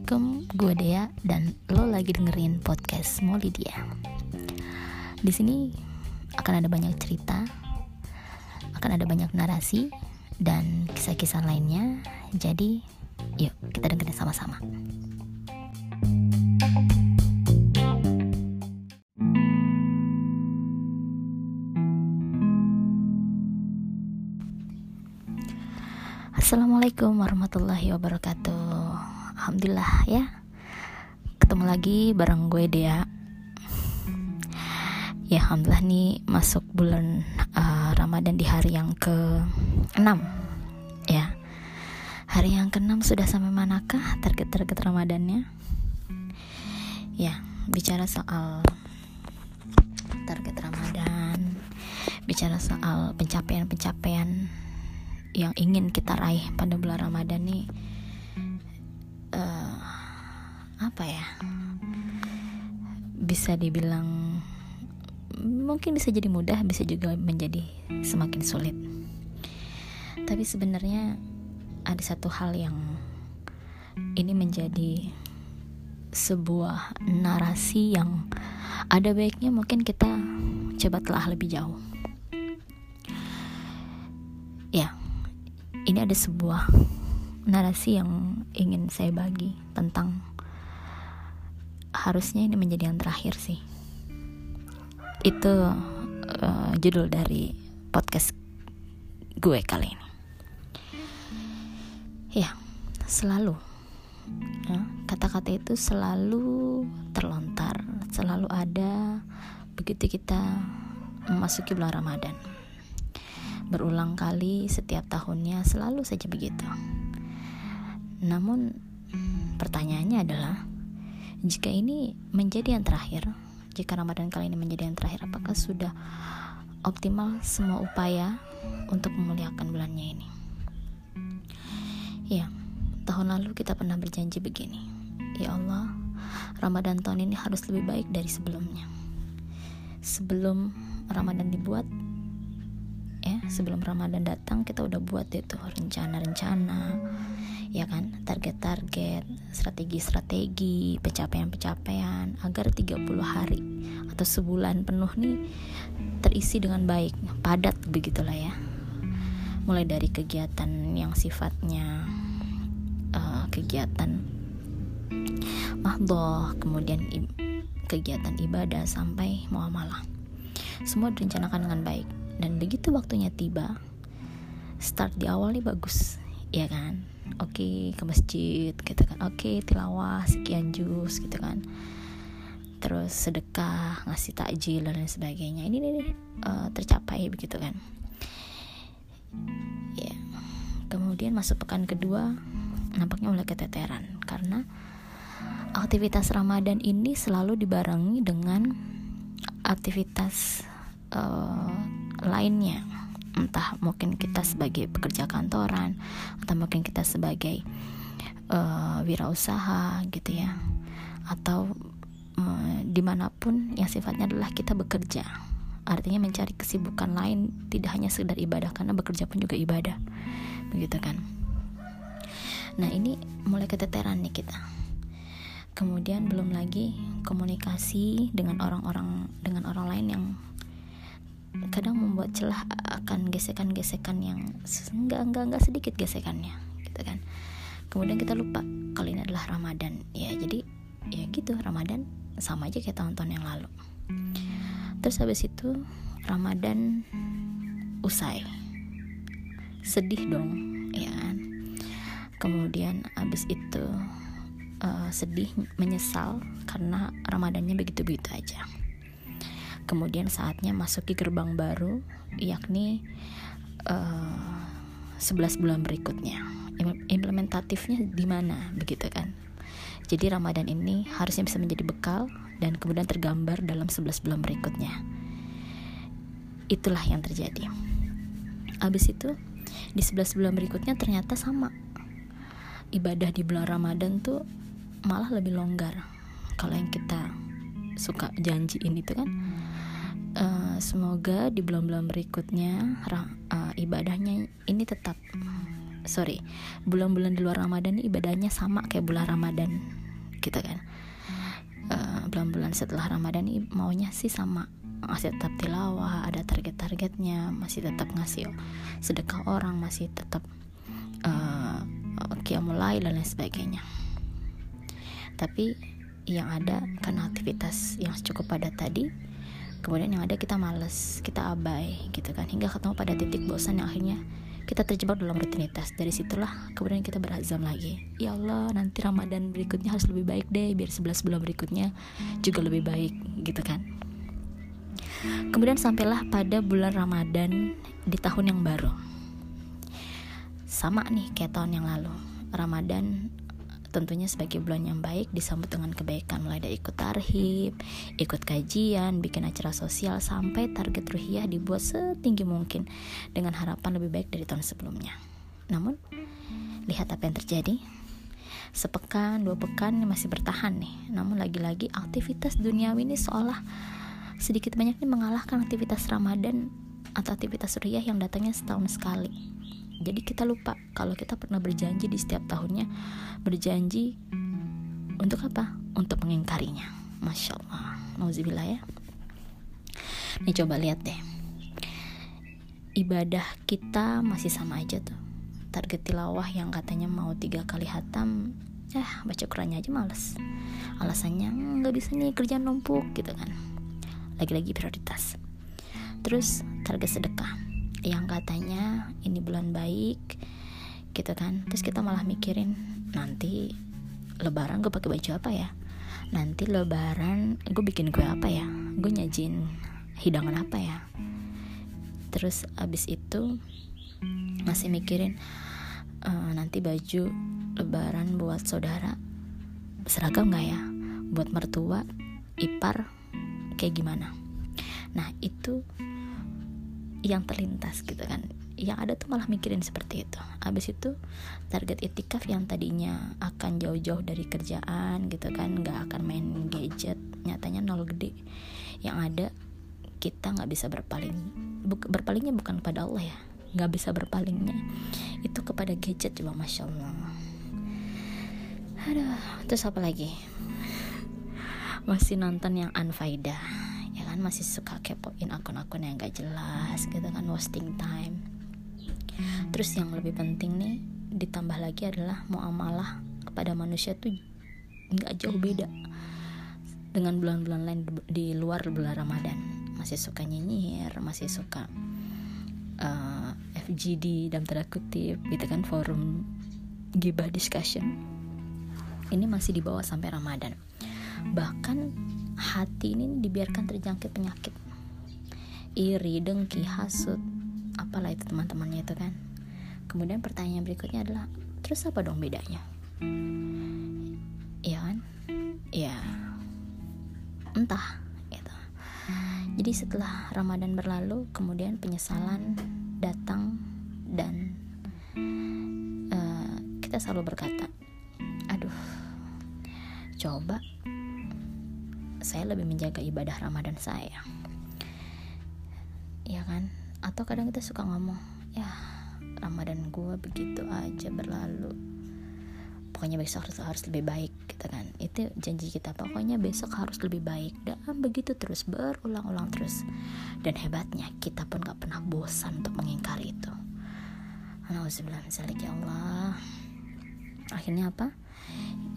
Assalamualaikum, gue Dea dan lo lagi dengerin podcast Molidia. Di sini akan ada banyak cerita, akan ada banyak narasi dan kisah-kisah lainnya. Jadi, yuk kita dengerin sama-sama. Assalamualaikum warahmatullahi wabarakatuh Alhamdulillah ya. Ketemu lagi bareng gue Dea. Ya Alhamdulillah nih masuk bulan uh, Ramadan di hari yang ke-6 Ya. Hari yang ke-6 sudah sampai manakah target-target Ramadannya? Ya bicara soal target Ramadan Bicara soal pencapaian-pencapaian yang ingin kita raih pada bulan Ramadan nih uh, apa ya? Bisa dibilang mungkin bisa jadi mudah bisa juga menjadi semakin sulit. Tapi sebenarnya ada satu hal yang ini menjadi sebuah narasi yang ada baiknya mungkin kita coba telah lebih jauh. Ya ini ada sebuah narasi yang ingin saya bagi tentang harusnya ini menjadi yang terakhir sih. Itu uh, judul dari podcast gue kali ini. Ya selalu. Ya, kata-kata itu selalu terlontar selalu ada begitu kita memasuki bulan Ramadan. Berulang kali setiap tahunnya selalu saja begitu. Namun pertanyaannya adalah jika ini menjadi yang terakhir, jika Ramadan kali ini menjadi yang terakhir, apakah sudah optimal semua upaya untuk memuliakan bulannya ini? Ya, tahun lalu kita pernah berjanji begini. Ya Allah, Ramadan tahun ini harus lebih baik dari sebelumnya. Sebelum Ramadan dibuat, ya sebelum Ramadan datang kita udah buat itu rencana-rencana ya kan? Target-target strategi-strategi pencapaian-pencapaian agar 30 hari atau sebulan penuh nih terisi dengan baik padat begitulah ya. Mulai dari kegiatan yang sifatnya uh, kegiatan mahdoh kemudian kegiatan ibadah sampai muamalah. Semua direncanakan dengan baik. Dan begitu waktunya tiba start di awal nih bagus ya kan? Oke ke masjid gitu kan. Oke tilawah sekian jus gitu kan. Terus sedekah ngasih takjil dan sebagainya. Ini nih uh, tercapai begitu kan? Ya kemudian masuk pekan kedua nampaknya mulai keteteran. Karena aktivitas Ramadan ini selalu dibarengi dengan aktivitas uh, lainnya entah mungkin kita sebagai pekerja kantoran atau mungkin kita sebagai uh, wirausaha gitu ya atau uh, di mana pun yang sifatnya adalah kita bekerja. Artinya mencari kesibukan lain tidak hanya sekedar ibadah karena bekerja pun juga ibadah. Begitu kan? Nah ini mulai keteteran nih kita. Kemudian belum lagi komunikasi dengan orang-orang dengan orang lain yang kadang membuat celah akan gesekan-gesekan yang enggak enggak enggak sedikit gesekannya gitu kan. Kemudian kita lupa kalau ini adalah Ramadan. Ya jadi ya gitu Ramadan sama aja kayak tahun-tahun yang lalu. Terus habis itu Ramadan usai. Sedih dong ya kan. Kemudian habis itu uh, sedih menyesal karena Ramadannya begitu-begitu aja kemudian saatnya masuk ke gerbang baru yakni uh, eh, 11 bulan berikutnya. Implementatifnya di mana begitu kan? Jadi Ramadan ini harusnya bisa menjadi bekal dan kemudian tergambar dalam 11 bulan berikutnya. Itulah yang terjadi. Habis itu di 11 bulan berikutnya ternyata sama. Ibadah di bulan Ramadan tuh malah lebih longgar. Kalau yang kita suka janjiin itu kan uh, semoga di bulan-bulan berikutnya uh, ibadahnya ini tetap sorry bulan-bulan di luar Ramadan ibadahnya sama kayak bulan Ramadan gitu kan. Uh, bulan-bulan setelah Ramadan maunya sih sama masih tetap tilawah ada target-targetnya masih tetap ngasih sedekah orang masih tetap uh, mulai dan lain sebagainya. Tapi yang ada karena aktivitas yang cukup padat tadi kemudian yang ada kita males kita abai gitu kan. Hingga ketemu pada titik bosan yang akhirnya kita terjebak dalam rutinitas. Dari situlah kemudian kita berazam lagi. Ya Allah nanti Ramadan berikutnya harus lebih baik deh biar 11 bulan berikutnya juga lebih baik gitu kan. Kemudian sampailah pada bulan Ramadan di tahun yang baru. Sama nih kayak tahun yang lalu. Ramadan tentunya sebagai bulan yang baik disambut dengan kebaikan mulai dari ikut tarhib, ikut kajian, bikin acara sosial sampai target ruhiyah dibuat setinggi mungkin dengan harapan lebih baik dari tahun sebelumnya. Namun, lihat apa yang terjadi. Sepekan, dua pekan ini masih bertahan nih. Namun lagi-lagi aktivitas duniawi ini seolah sedikit banyak ini mengalahkan aktivitas Ramadan atau aktivitas ruhiyah yang datangnya setahun sekali jadi kita lupa kalau kita pernah berjanji di setiap tahunnya. Berjanji untuk apa? Untuk mengingkarinya. Masya allah. Nauzubillah ya. Nih coba lihat deh. Ibadah kita masih sama aja tuh. Target tilawah yang katanya mau tiga kali hatam eh baca Qurannya aja males. Alasannya nggak bisa nih kerjaan numpuk gitu kan. Lagi-lagi prioritas. Terus target sedekah yang katanya ini bulan baik gitu kan. Terus kita malah mikirin nanti lebaran gue pakai baju apa ya? Nanti lebaran gue bikin kue apa ya? Gue nyajin hidangan apa ya? Terus abis itu masih mikirin uh, nanti baju lebaran buat saudara seragam nggak ya? Buat mertua ipar kayak gimana? Nah itu yang terlintas gitu kan. Yang ada tuh malah mikirin seperti itu. Habis itu target itikaf yang tadinya akan jauh-jauh dari kerjaan gitu kan nggak akan main gadget nyatanya nol gede. Yang ada kita nggak bisa berpaling. Buk, berpalingnya bukan pada Allah ya. Nggak bisa berpalingnya. Itu kepada gadget coba masya Allah. Aduh terus apa lagi? Masih nonton yang unfaida kan masih suka kepoin akun-akun yang gak jelas gitu kan wasting time. Terus yang lebih penting nih ditambah lagi adalah muamalah kepada manusia tuh nggak jauh beda dengan bulan-bulan lain di luar bulan Ramadan. Masih suka nyinyir masih suka uh, eh, FGD dalam tanda kutip gitu kan forum gibah discussion. Ini masih dibawa sampai Ramadan. Bahkan hati ini dibiarkan terjangkit penyakit. Iri dengki hasut. Apalah itu teman-temannya itu kan. Kemudian pertanyaan berikutnya adalah terus apa dong bedanya? Ya kan? Ya entah gitu. Jadi setelah Ramadan berlalu kemudian penyesalan datang dan uh, kita selalu berkata aduh coba saya lebih menjaga ibadah Ramadan saya. Ya kan? Atau kadang kita suka ngomong ya Ramadan gue begitu aja berlalu. Pokoknya besok harus harus lebih baik gitu kan. Itu janji kita. Pokoknya besok harus lebih baik. Dan begitu terus berulang-ulang terus. Dan hebatnya kita pun gak pernah bosan untuk mengingkari itu. Alhamdulillah ya Allah. Akhirnya apa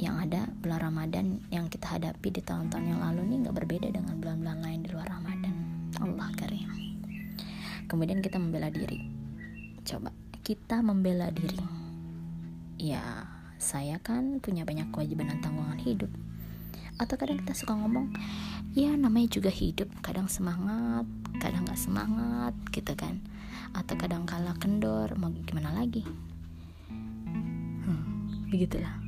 yang ada bulan Ramadan yang kita hadapi di tahun-tahun yang lalu nih nggak berbeda dengan bulan-bulan lain di luar Ramadan. Allah karim. Kemudian kita membela diri. Coba kita membela diri. Ya saya kan punya banyak kewajiban dan tanggungan hidup. Atau kadang kita suka ngomong ya namanya juga hidup. Kadang semangat kadang nggak semangat gitu kan. Atau kadang kalah kendor mau gimana lagi? Hmm, begitulah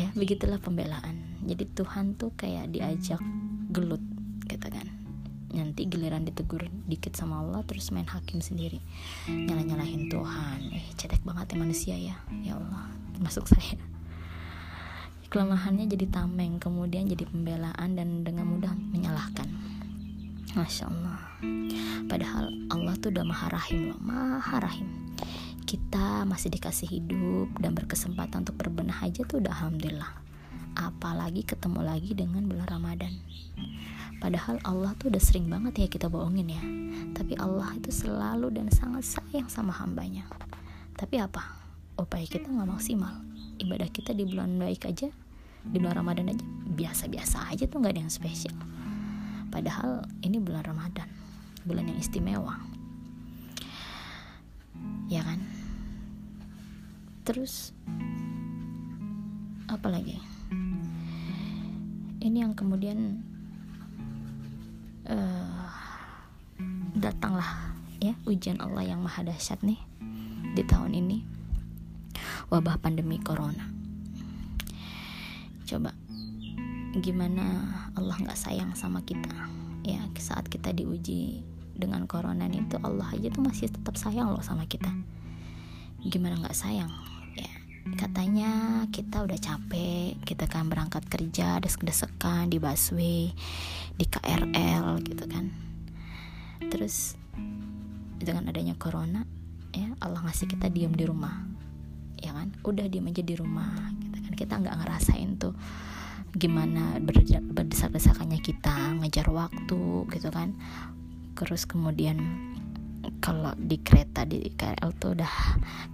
ya begitulah pembelaan. Jadi Tuhan tuh kayak diajak gelut gitu kan. Nanti giliran ditegur dikit sama Allah terus main hakim sendiri. Nyala nyalahin Tuhan. Eh cetek banget ya manusia ya. Ya Allah masuk saya. Kelemahannya jadi tameng kemudian jadi pembelaan dan dengan mudah menyalahkan. Masya Allah. Padahal Allah tuh udah maha rahim loh Maha rahim kita masih dikasih hidup dan berkesempatan untuk berbenah aja tuh udah alhamdulillah. Apalagi ketemu lagi dengan bulan Ramadan. Padahal Allah tuh udah sering banget ya kita bohongin ya. Tapi Allah itu selalu dan sangat sayang sama hambanya. Tapi apa? Upaya kita nggak maksimal. Ibadah kita di bulan baik aja di bulan Ramadan aja biasa-biasa aja tuh nggak ada yang spesial. Padahal ini bulan Ramadan bulan yang istimewa. Ya kan terus apa lagi? Ini yang kemudian uh, datanglah ya ujian Allah yang maha dahsyat nih di tahun ini. Wabah pandemi corona. Coba gimana Allah nggak sayang sama kita? Ya saat kita diuji dengan corona itu Allah aja tuh masih tetap sayang loh sama kita. Gimana nggak sayang? ya katanya kita udah capek kita kan berangkat kerja desek-desekan di busway di KRL gitu kan. Terus dengan adanya corona ya Allah ngasih kita diem di rumah ya kan? Udah diem aja di rumah gitu kan. Kita nggak ngerasain tuh gimana berdesak-desakannya kita ngejar waktu gitu kan. Terus kemudian kalau di kereta di KRL tuh udah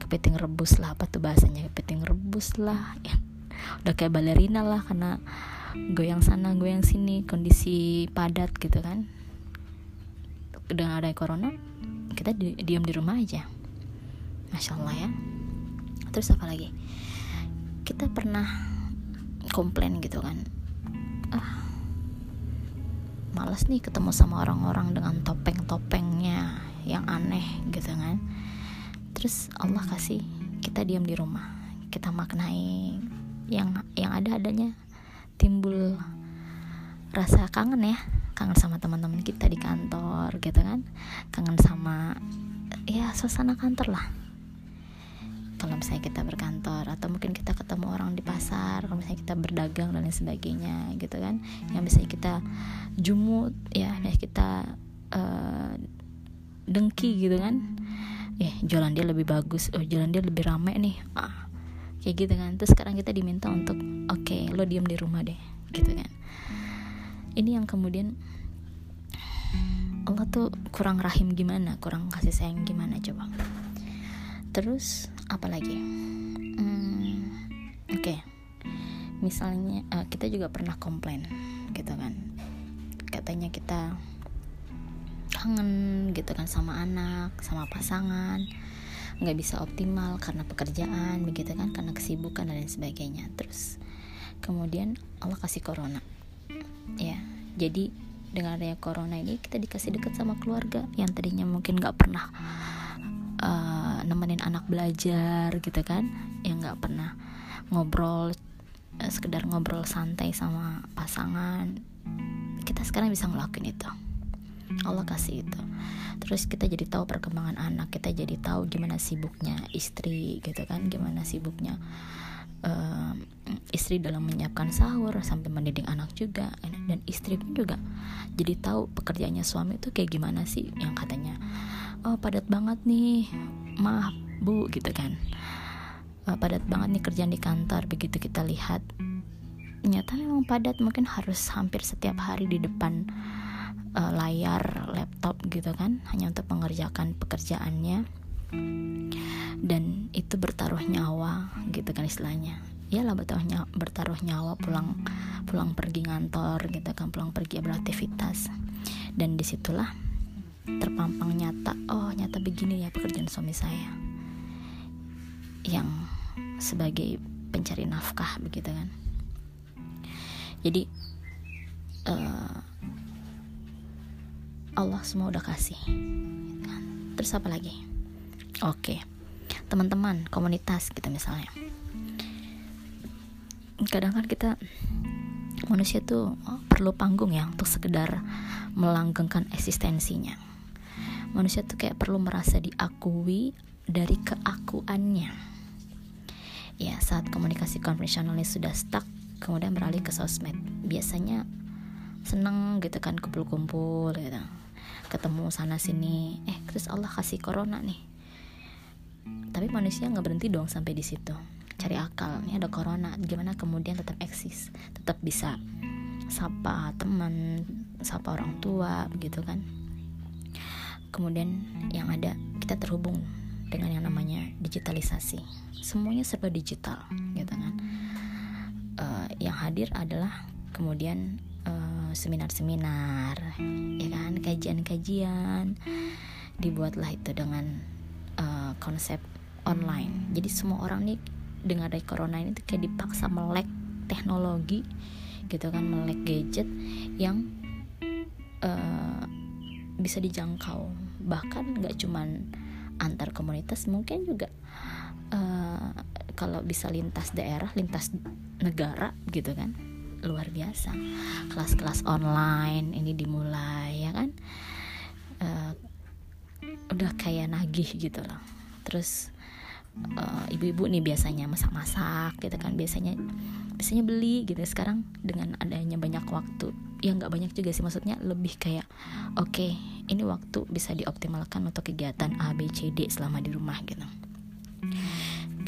kepiting rebus lah apa tuh bahasanya? Kepiting rebus lah. Ya udah kayak balerina lah karena goyang sana goyang sini kondisi padat gitu kan. Udah ada corona kita di, diam di rumah aja. Masya allah ya. Terus apa lagi? Kita pernah komplain gitu kan. Ah males nih ketemu sama orang-orang dengan topeng-topengnya yang aneh gitu kan. Terus Allah kasih kita diam di rumah kita maknai yang yang ada adanya timbul rasa kangen ya kangen sama teman-teman kita di kantor gitu kan kangen sama ya suasana kantor lah. Kalau misalnya kita berkantor atau mungkin kita ketemu orang di pasar kalau misalnya kita berdagang dan lain sebagainya gitu kan yang bisa kita jumut ya kita uh, dengki gitu kan. Eh jualan dia lebih bagus. Oh jualan dia lebih rame nih. Ah kayak gitu kan. Terus sekarang kita diminta untuk oke okay, lo diem di rumah deh gitu kan. Ini yang kemudian Allah tuh kurang rahim gimana? Kurang kasih sayang gimana coba? Terus apa lagi? Hmm, oke. Okay. misalnya uh, kita juga pernah komplain gitu kan. Katanya kita kangen gitu kan sama anak sama pasangan. Nggak bisa optimal karena pekerjaan begitu kan karena kesibukan dan lain sebagainya. Terus kemudian Allah kasih corona. Ya jadi dengan adanya corona ini kita dikasih dekat sama keluarga yang tadinya mungkin nggak pernah uh, nemenin anak belajar gitu kan yang nggak pernah ngobrol uh, sekedar ngobrol santai sama pasangan. Kita sekarang bisa ngelakuin itu Allah kasih itu. Terus kita jadi tahu perkembangan anak kita jadi tahu gimana sibuknya istri gitu kan gimana sibuknya uh, istri dalam menyiapkan sahur sampai mendidik anak juga dan istri pun juga jadi tahu pekerjaannya suami itu kayak gimana sih yang katanya oh padat banget nih maaf bu gitu kan. Uh, padat banget nih kerjaan di kantor begitu kita lihat. Ternyata memang padat mungkin harus hampir setiap hari di depan uh, layar laptop gitu kan hanya untuk mengerjakan pekerjaannya. Dan itu bertaruh nyawa gitu kan istilahnya. Ya lah bertaruh nyawa, bertaruh nyawa pulang pulang pergi ngantor gitu kan pulang pergi beraktivitas. Dan di situlah terpampang nyata oh nyata begini ya pekerjaan suami saya. Yang sebagai pencari nafkah begitu kan. Jadi uh, Allah semua udah kasih kan? terus apa lagi? Oke teman-teman komunitas gitu misalnya. Kadang kan kita manusia tuh perlu panggung ya untuk sekedar melanggengkan eksistensinya. Manusia tuh kayak perlu merasa diakui dari keakuannya. Ya saat komunikasi konvensionalis sudah stuck kemudian beralih ke sosmed. Biasanya seneng gitu kan kumpul-kumpul gitu ketemu sana sini. Eh terus Allah kasih corona nih. Tapi manusia nggak berhenti dong sampai di situ. Cari akal ini ada corona. Gimana kemudian tetap eksis tetap bisa sapa teman sapa orang tua begitu kan? Kemudian yang ada kita terhubung dengan yang namanya digitalisasi. Semuanya serba digital gitu kan? Uh, yang hadir adalah kemudian seminar-seminar ya kan? Kajian-kajian. Dibuatlah itu dengan uh, konsep online. Jadi semua orang nih dengan dari corona ini tuh kayak dipaksa melek teknologi gitu kan melek gadget yang uh, bisa dijangkau. Bahkan nggak cuman antar komunitas mungkin juga uh, kalau bisa lintas daerah lintas negara gitu kan luar biasa. Kelas-kelas online ini dimulai ya kan? Uh, udah kayak nagih gitu loh. Terus uh, ibu-ibu nih biasanya masak-masak gitu kan biasanya biasanya beli gitu. Sekarang dengan adanya banyak waktu ya nggak banyak juga sih maksudnya lebih kayak oke okay, ini waktu bisa dioptimalkan untuk kegiatan A B C D selama di rumah gitu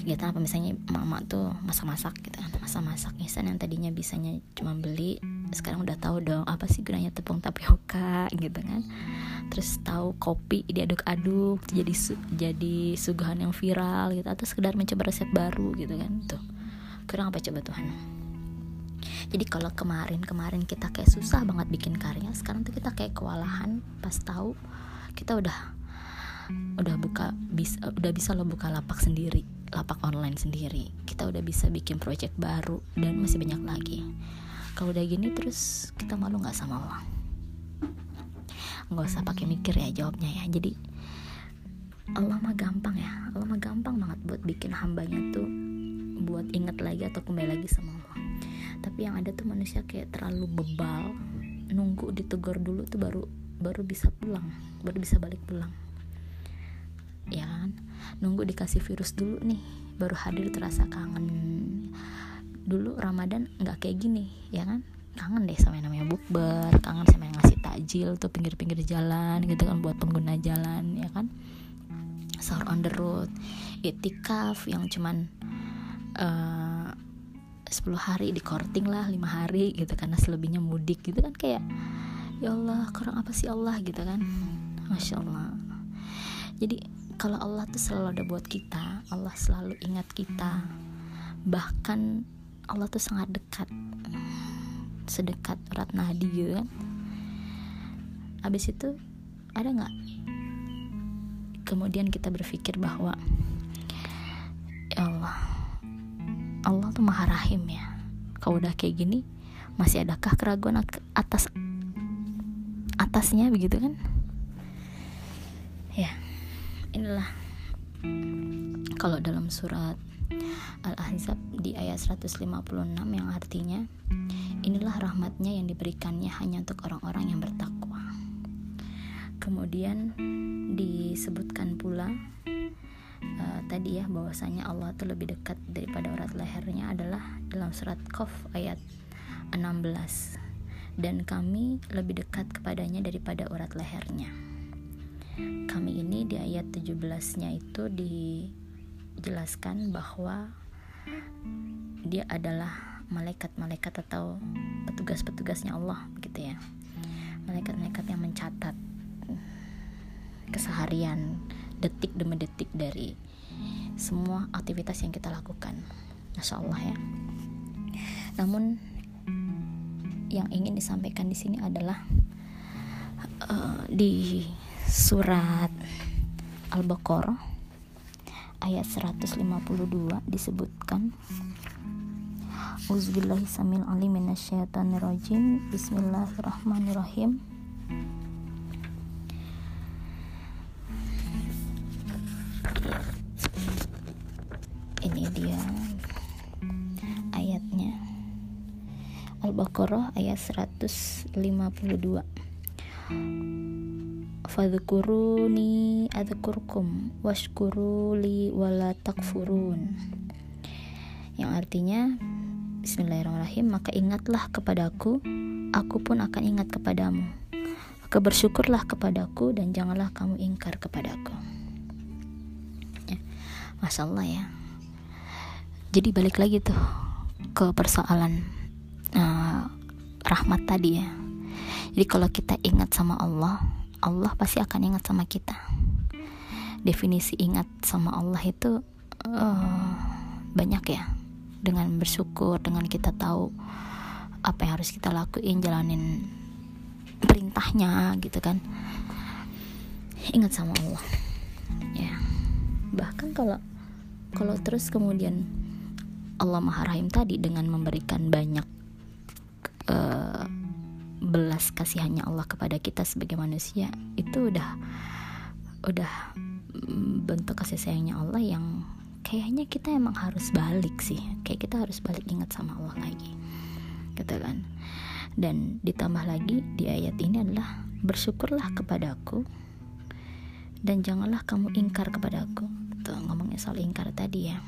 kegiatan apa? Misalnya mama tuh masak-masak gitu kan masak-masak misalnya yang tadinya bisanya cuma beli sekarang udah tahu dong apa sih gunanya tepung tapioka gitu kan. Terus tahu kopi diaduk-aduk jadi su jadi suguhan yang viral gitu atau sekedar mencoba resep baru gitu kan. Tuh kurang apa coba Tuhan? Jadi kalau kemarin-kemarin kita kayak susah banget bikin karya sekarang tuh kita kayak kewalahan pas tahu kita udah udah buka bisa udah bisa lo buka lapak sendiri lapak online sendiri. Kita udah bisa bikin project baru dan masih banyak lagi. Kalau udah gini terus kita malu nggak sama Allah nggak usah pakai mikir ya jawabnya ya. Jadi Allah mah gampang ya. Allah mah gampang banget buat bikin hambanya tuh buat inget lagi atau kembali lagi sama Allah. Tapi yang ada tuh manusia kayak terlalu bebal nunggu ditegur dulu tuh baru baru bisa pulang baru bisa balik pulang nunggu dikasih virus dulu nih baru hadir terasa kangen. Dulu Ramadan nggak kayak gini ya kan? Kangen deh sama yang namanya bukber kangen sama yang ngasih takjil tuh pinggir-pinggir jalan gitu kan buat pengguna jalan ya kan? Sahur on the road itikaf yang cuman uh, eh, 10 hari di korting lah lima hari gitu karena selebihnya mudik gitu kan kayak ya Allah kurang apa sih Allah? gitu kan. Masya Allah. Jadi kalau Allah tuh selalu ada buat kita Allah selalu ingat kita. Bahkan Allah tuh sangat dekat sedekat urat nadi gitu kan. Abis itu ada nggak? Kemudian kita berpikir bahwa ya Allah Allah tuh maha rahim ya. Kalau udah kayak gini masih adakah keraguan atas atasnya? Begitu kan? Ya inilah. Kalau dalam surat Al-Ahzab di ayat 156 yang artinya inilah rahmatnya yang diberikannya hanya untuk orang-orang yang bertakwa. Kemudian disebutkan pula uh, tadi ya bahwasanya Allah itu lebih dekat daripada urat lehernya adalah dalam surat Qaf ayat 16 dan kami lebih dekat kepadanya daripada urat lehernya kami ini di ayat 17-nya itu dijelaskan bahwa dia adalah malaikat-malaikat atau petugas-petugasnya Allah gitu ya. Malaikat-malaikat yang mencatat keseharian detik demi detik dari semua aktivitas yang kita lakukan. Masya Allah ya. Namun yang ingin disampaikan di sini adalah uh, di surat Al-Baqarah ayat 152 disebutkan. Uzubillahi samil alim rajim. Bismillahirrahmanirrahim. Ini dia ayatnya. Al-Baqarah ayat 152 fadhkuruni adhkurkum washkuruli wala takfurun. Yang artinya Bismillahirrahmanirrahim maka ingatlah kepadaku aku pun akan ingat kepadamu. Maka bersyukurlah kepadaku dan janganlah kamu ingkar kepadaku. Ya. masya Allah ya. Jadi balik lagi tuh ke persoalan uh, rahmat tadi ya. Jadi kalau kita ingat sama Allah Allah pasti akan ingat sama kita. Definisi ingat sama Allah itu uh, banyak ya. Dengan bersyukur dengan kita tahu apa yang harus kita lakuin jalanin perintahnya gitu kan. Ingat sama Allah. Ya. Bahkan kalau kalau terus kemudian Allah Maha Rahim tadi dengan memberikan banyak uh, belas kasihannya Allah kepada kita sebagai manusia itu udah udah bentuk kasih sayangnya Allah yang kayaknya kita emang harus balik sih. Kayak kita harus balik ingat sama Allah lagi. Gitu kan. Dan ditambah lagi di ayat ini adalah bersyukurlah kepadaku dan janganlah kamu ingkar kepadaku tuh ngomongnya soal ingkar tadi ya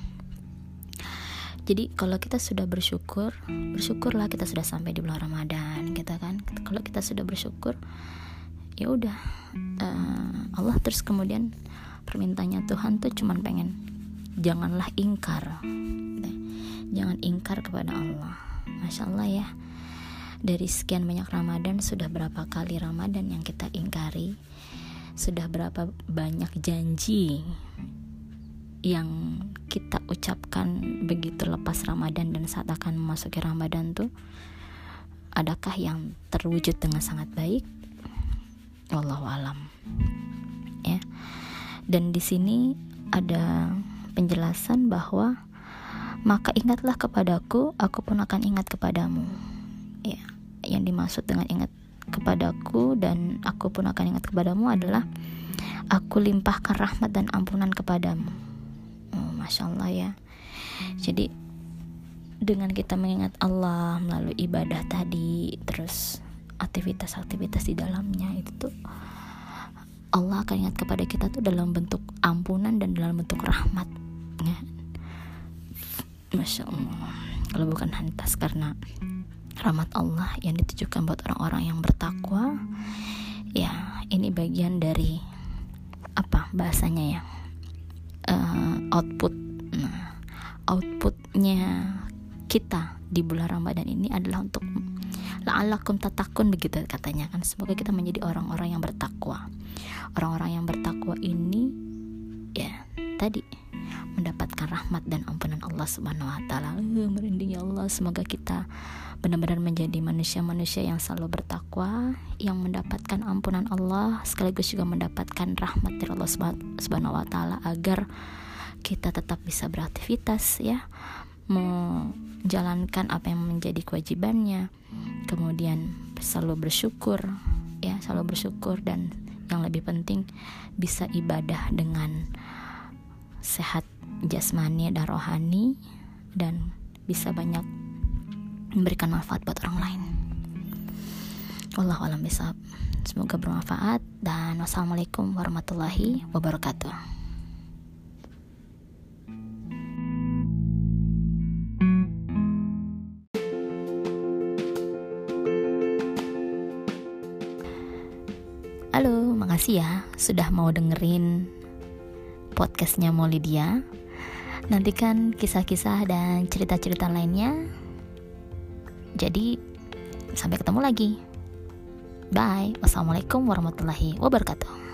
jadi kalau kita sudah bersyukur bersyukurlah kita sudah sampai di bulan Ramadan kita kan. Kalau kita sudah bersyukur ya udah uh, Allah terus kemudian permintaannya Tuhan tuh cuman pengen janganlah ingkar jangan ingkar kepada Allah. Masya Allah ya. Dari sekian banyak Ramadan sudah berapa kali Ramadan yang kita ingkari? Sudah berapa banyak janji yang kita ucapkan begitu lepas Ramadan dan saat akan memasuki Ramadan tuh adakah yang terwujud dengan sangat baik? Wallahu alam. Ya. Dan di sini ada penjelasan bahwa maka ingatlah kepadaku, aku pun akan ingat kepadamu. Ya, yang dimaksud dengan ingat kepadaku dan aku pun akan ingat kepadamu adalah aku limpahkan rahmat dan ampunan kepadamu masya Allah ya jadi dengan kita mengingat Allah melalui ibadah tadi terus aktivitas-aktivitas di dalamnya itu tuh Allah akan ingat kepada kita tuh dalam bentuk ampunan dan dalam bentuk rahmat ya. Masya Allah kalau bukan hantas karena rahmat Allah yang ditujukan buat orang-orang yang bertakwa ya ini bagian dari apa bahasanya ya uh, output. Nah, outputnya kita di bulan Ramadan ini adalah untuk la'alakum tatakun begitu katanya kan. Semoga kita menjadi orang-orang yang bertakwa. Orang-orang yang bertakwa ini ya tadi mendapatkan rahmat dan ampunan Allah Subhanahu wa taala. Merinding ya Allah, semoga kita benar-benar menjadi manusia-manusia yang selalu bertakwa, yang mendapatkan ampunan Allah sekaligus juga mendapatkan rahmat dari Allah Subhanahu wa taala agar kita tetap bisa beraktivitas ya, menjalankan apa yang menjadi kewajibannya, kemudian selalu bersyukur ya, selalu bersyukur dan yang lebih penting bisa ibadah dengan sehat jasmani dan rohani dan bisa banyak memberikan manfaat buat orang lain. Allah alam bisa. Semoga bermanfaat dan wassalamualaikum warahmatullahi wabarakatuh. Makasih ya sudah mau dengerin podcastnya Molidia. Nantikan kisah-kisah dan cerita-cerita lainnya. Jadi, sampai ketemu lagi. Bye. Wassalamualaikum warahmatullahi wabarakatuh.